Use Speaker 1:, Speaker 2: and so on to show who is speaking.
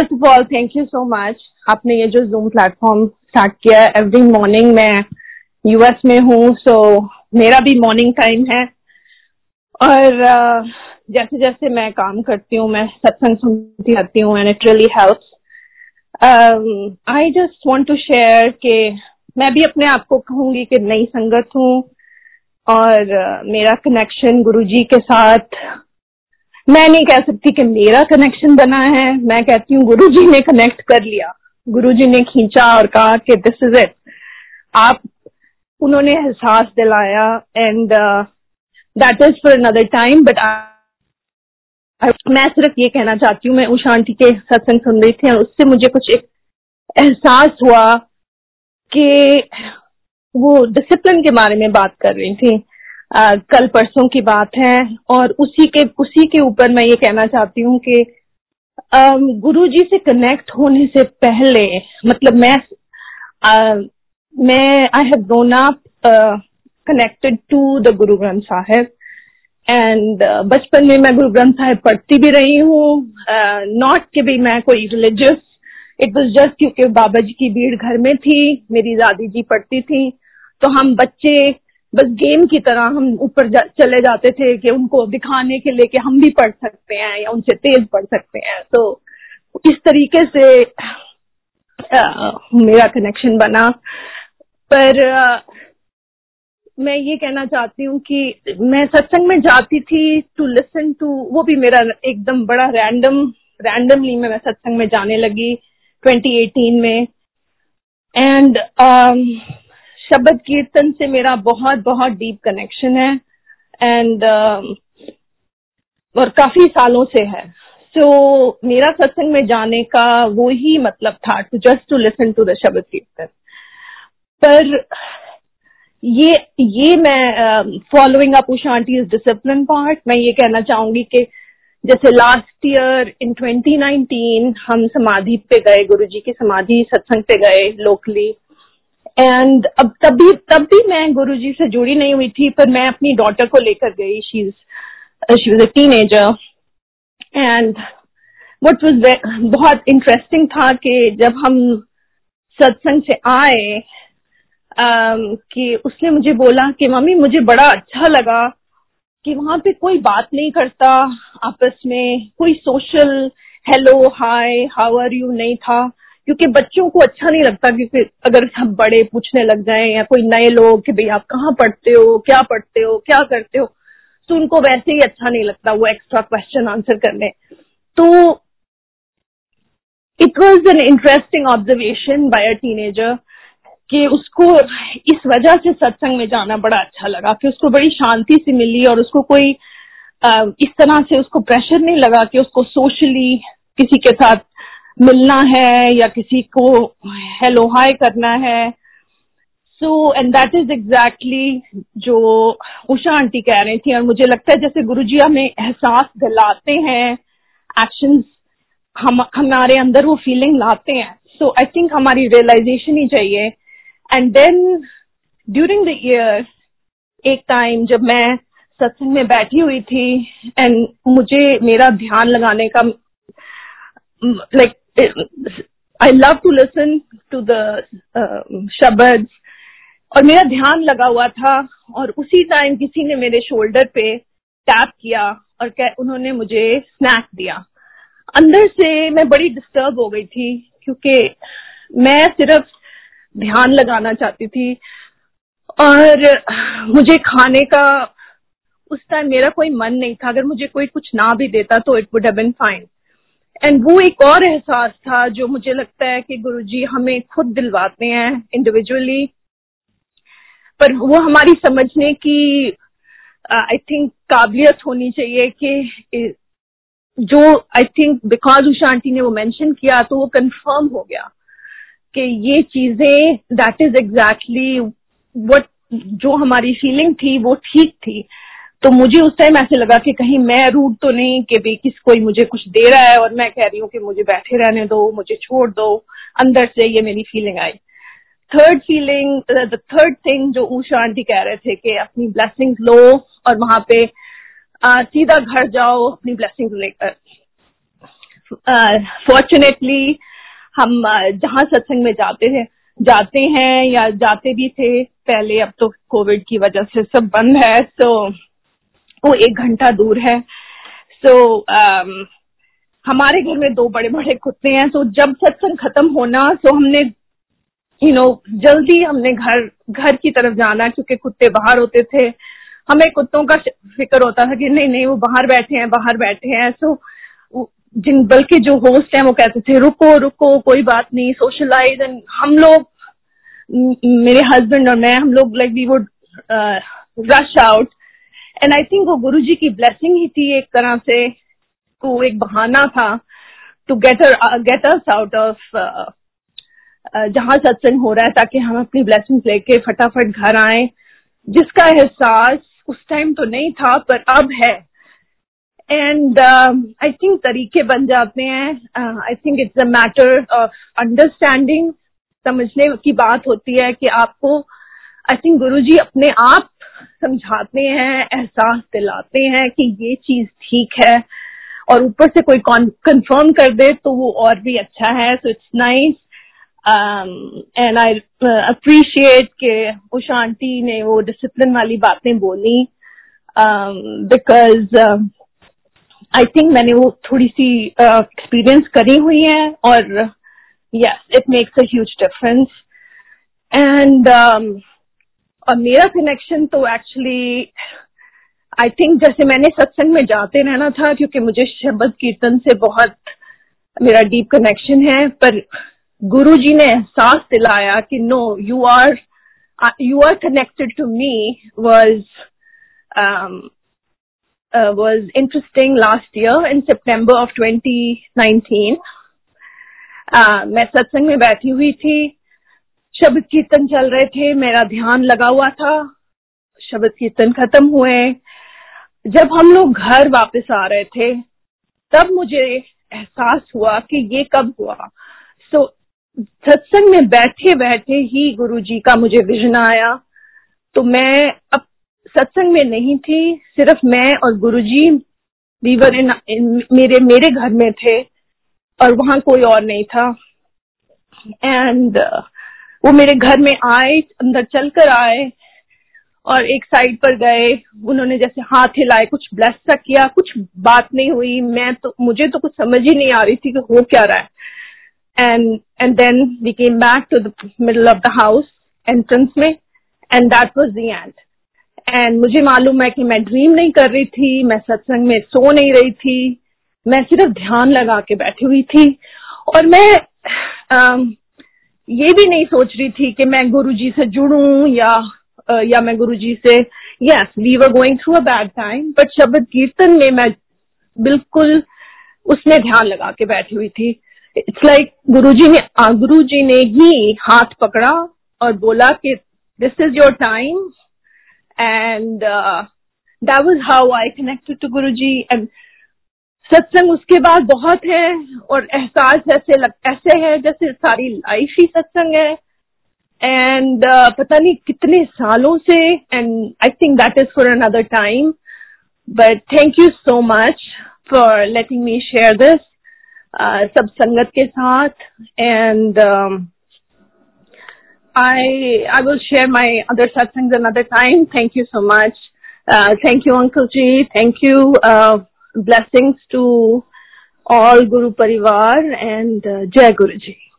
Speaker 1: First of all thank you so much आपने ये जो जूम प्लेटफॉर्म स्टार्ट किया एवरी मॉर्निंग मैं यूएस में हूँ सो मेरा भी मॉर्निंग टाइम है। और जैसे जैसे मैं काम करती हूँ, मैं सत्संग सुनती रहती हूँ and it really helps I just want to share के मैं भी अपने आप को कहूँगी कि नई संगत हूँ, और मेरा कनेक्शन गुरुजी के साथ मैं नहीं कह सकती कि मेरा कनेक्शन बना है। मैं कहती हूँ गुरु जी ने कनेक्ट कर लिया। गुरु जी ने खींचा और कहा कि दिस इज़ इट आप, उन्होंने एहसास दिलाया and that is for another time but मैं सिर्फ़ ये कहना चाहती हूँ, मैं उषा आंटी के सत्संग सुन रही थी और उससे मुझे कुछ एक एहसास हुआ कि वो डिसिप्लिन के बारे में बात कर रही थी। आ, कल परसों की बात है और उसी के उसी के ऊपर मैं ये कहना चाहती हूँ कि गुरु जी से कनेक्ट होने से पहले मतलब मैं आ, मैं I have grown up connected to the Guru Granth Sahib and बचपन में मैं गुरु ग्रंथ साहिब पढ़ती भी रही हूँ नॉट कि भी मैं कोई रिलीजियस इट वॉज़ जस्ट क्योंकि बाबा जी की भीड़ घर में थी मेरी दादी जी पढ़ती थी तो हम बच्चे बस गेम की तरह हम ऊपर जा, चले जाते थे कि उनको दिखाने के लिए कि हम भी पढ़ सकते हैं या उनसे तेज पढ़ सकते हैं। तो इस तरीके से आ, मेरा कनेक्शन बना। पर आ, मैं ये कहना चाहती हूँ कि मैं सत्संग में जाती थी टू लिसन टू वो भी मेरा एकदम बड़ा रैंडम रैंडमली मैं सत्संग में जाने लगी 2018 में। एंड शब्द कीर्तन से मेरा बहुत बहुत डीप कनेक्शन है एंड uh, और काफ़ी सालों से है। सो so, मेरा सत्संग में जाने का वो ही मतलब था to just to listen to the shabad kirtan. पर ये ये मैं following up Usha aunty discipline part मैं ये कहना चाहूँगी कि जैसे लास्ट ईयर इन 2019 हम समाधि पे गए गुरुजी की समाधि सत्संग पे गए लोकली। एंड अब तब भी तब भी मैं गुरुजी से जुड़ी नहीं हुई थी पर मैं अपनी डॉटर को लेकर गई। She she was a teenager and what was बहुत इंटरेस्टिंग था कि जब हम सत्संग से आए um, कि उसने मुझे बोला कि मम्मी मुझे बड़ा अच्छा लगा कि वहाँ पे कोई बात नहीं करता आपस में कोई social hello hi how are you नहीं था। क्योंकि बच्चों को अच्छा नहीं लगता क्योंकि अगर सब बड़े पूछने लग जाए या कोई नए लोग कि भाई आप कहाँ पढ़ते हो, क्या पढ़ते हो, क्या करते हो तो उनको वैसे ही अच्छा नहीं लगता वो एक्स्ट्रा क्वेश्चन आंसर करने। तो it was an interesting observation by a teenager कि उसको इस वजह से सत्संग में जाना बड़ा अच्छा लगा कि उसको बड़ी शांति से मिली और उसको कोई इस तरह से उसको प्रेशर नहीं लगा कि उसको सोशली किसी के साथ मिलना है या किसी को हेलो हाय करना है। So and that is exactly जो उषा आंटी कह रही थी, और मुझे लगता है जैसे गुरु जी हमें एहसास दिलाते हैं एक्शंस हम, हमारे अंदर वो फीलिंग लाते हैं। सो आई थिंक हमारी रियलाइजेशन ही चाहिए। And then during the year एक टाइम जब मैं सत्संग में बैठी हुई थी एंड मुझे मेरा ध्यान लगाने का like I love to listen to the shabad और मेरा ध्यान लगा हुआ था और उसी टाइम किसी ने मेरे शोल्डर पे टैप किया और कह, उन्होंने मुझे स्नैक दिया। अंदर से मैं बड़ी डिस्टर्ब हो गई थी क्योंकि मैं सिर्फ़ ध्यान लगाना चाहती थी और मुझे खाने का उस टाइम मेरा कोई मन नहीं था। अगर मुझे कोई कुछ ना भी देता तो it would have been fine and वो एक और एहसास था जो मुझे लगता है कि गुरुजी हमें खुद दिलवाते हैं इंडिविजुअली पर वो हमारी समझने की आई uh, थिंक काबिलियत होनी चाहिए कि जो I think because Usha aunty ने वो मेंशन किया तो वो कंफर्म हो गया कि ये चीज़ें दैट इज़ एग्जैक्टली वट जो हमारी फीलिंग थी वो ठीक थी। तो मुझे उस टाइम ऐसे लगा कि कहीं मैं रूट तो नहीं कि भाई किस कोई मुझे कुछ दे रहा है और मैं कह रही हूँ कि मुझे बैठे रहने दो मुझे छोड़ दो। अंदर से ये मेरी feeling I. Third feeling the third thing जो ऊषा आंटी कह रहे थे कि अपनी ब्लेसिंग लो और वहाँ पे uh, सीधा घर जाओ अपनी ब्लेसिंग लेकर फॉर्चुनेटली हम जहाँ सत्संग में जाते थे जाते हैं या जाते भी थे पहले अब तो कोविड की वजह से सब बंद है तो वो एक घंटा दूर है। सो so, um, हमारे घर में दो बड़े बड़े कुत्ते हैं। तो जब सत्संग खत्म होना तो हमने यू you नो know, जल्दी हमने घर घर की तरफ़ जाना क्योंकि कुत्ते बाहर होते थे। हमें कुत्तों का फ़िक्र होता था कि नहीं नहीं वो बाहर बैठे हैं बाहर बैठे हैं। सो जिन बल्कि जो होस्ट हैं वो कहते थे रुको रुको कोई बात नहीं सोशलाइज एंड हम लोग मेरे हस्बैंड और मैं हम लोग like we would rush out and I think वो गुरु जी की ब्लेसिंग ही थी एक तरह से को एक बहाना था to get get us out of जहाँ सत्संग हो रहा है ताकि हम अपनी ब्लेसिंग लेके फटाफट घर आए, जिसका एहसास उस टाइम तो नहीं था, पर अब है। एंड आई थिंक तरीके बन जाते हैं। I think it's a matter of understanding समझने की बात होती है कि आपको आई थिंक गुरु जी अपने आप समझाते हैं एहसास दिलाते हैं कि ये चीज़ ठीक है और ऊपर से कोई कंफर्म कर दे तो वो और भी अच्छा है। So it's nice and I appreciate के उषा आंटी ने वो डिसिप्लिन वाली बातें बोली बिकॉज़ आई थिंक मैंने वो थोड़ी सी एक्सपीरियंस uh, करी हुई है और yes it makes a huge difference and और मेरा कनेक्शन तो एक्चुअली आई थिंक जैसे मैंने सत्संग में जाते रहना था क्योंकि मुझे शब्द कीर्तन से बहुत मेरा डीप कनेक्शन है पर गुरु जी ने एहसास दिलाया कि no you are you are connected to me was was interesting last last in in of 2019. Uh, मैं सत्संग में बैठी हुई थी शब्द कीर्तन चल रहे थे मेरा ध्यान लगा हुआ था शब्द कीर्तन खत्म हुए। जब हम लोग घर वापस आ रहे थे तब मुझे एहसास हुआ कि ये कब हुआ। सो so, सत्संग में बैठे बैठे ही गुरु जी का मुझे विजन आया। तो मैं अब सत्संग में नहीं थी सिर्फ़ मैं और गुरुजी वीवर इन, इन मेरे मेरे घर में थे और वहाँ कोई और नहीं था। एंड uh, वो मेरे घर में आए अंदर चलकर आए और एक साइड पर गए। उन्होंने जैसे हाथ हिलाए कुछ ब्लेस सा किया कुछ बात नहीं हुई। मैं तो मुझे तो कुछ समझ ही नहीं आ रही थी कि हो क्या रहा है। And and then we came back to the middle of the house entrance में and that was the end and मुझे मालूम है कि मैं ड्रीम नहीं कर रही थी मैं सत्संग में सो नहीं रही थी। मैं सिर्फ़ ध्यान लगा के बैठी हुई थी। और मैं आ, ये भी नहीं सोच रही थी कि मैं गुरु जी से जुड़ू या या मैं गुरु जी से yes we were going through a bad time but shabad kirtan में मैं बिल्कुल उसमें ध्यान लगा के बैठी हुई थी। इट्स लाइक like, गुरु जी ने गुरु जी ने ही हाथ पकड़ा और बोला कि this is your time and uh, that how I I to to Guruji and सत्संग उसके बाद बहुत है और एहसास ऐसे लग ऐसे है जैसे सारी लाइफ ही सत्संग है एंड uh, पता नहीं कितने सालों से and I think that is for another time but thank you so much for letting me share this सब संगत के साथ and I I I will share my other satsangs another time. Thank you so much. Uh, thank you, Uncle Ji. Blessings to all Guru Parivar and uh, Jai Guruji.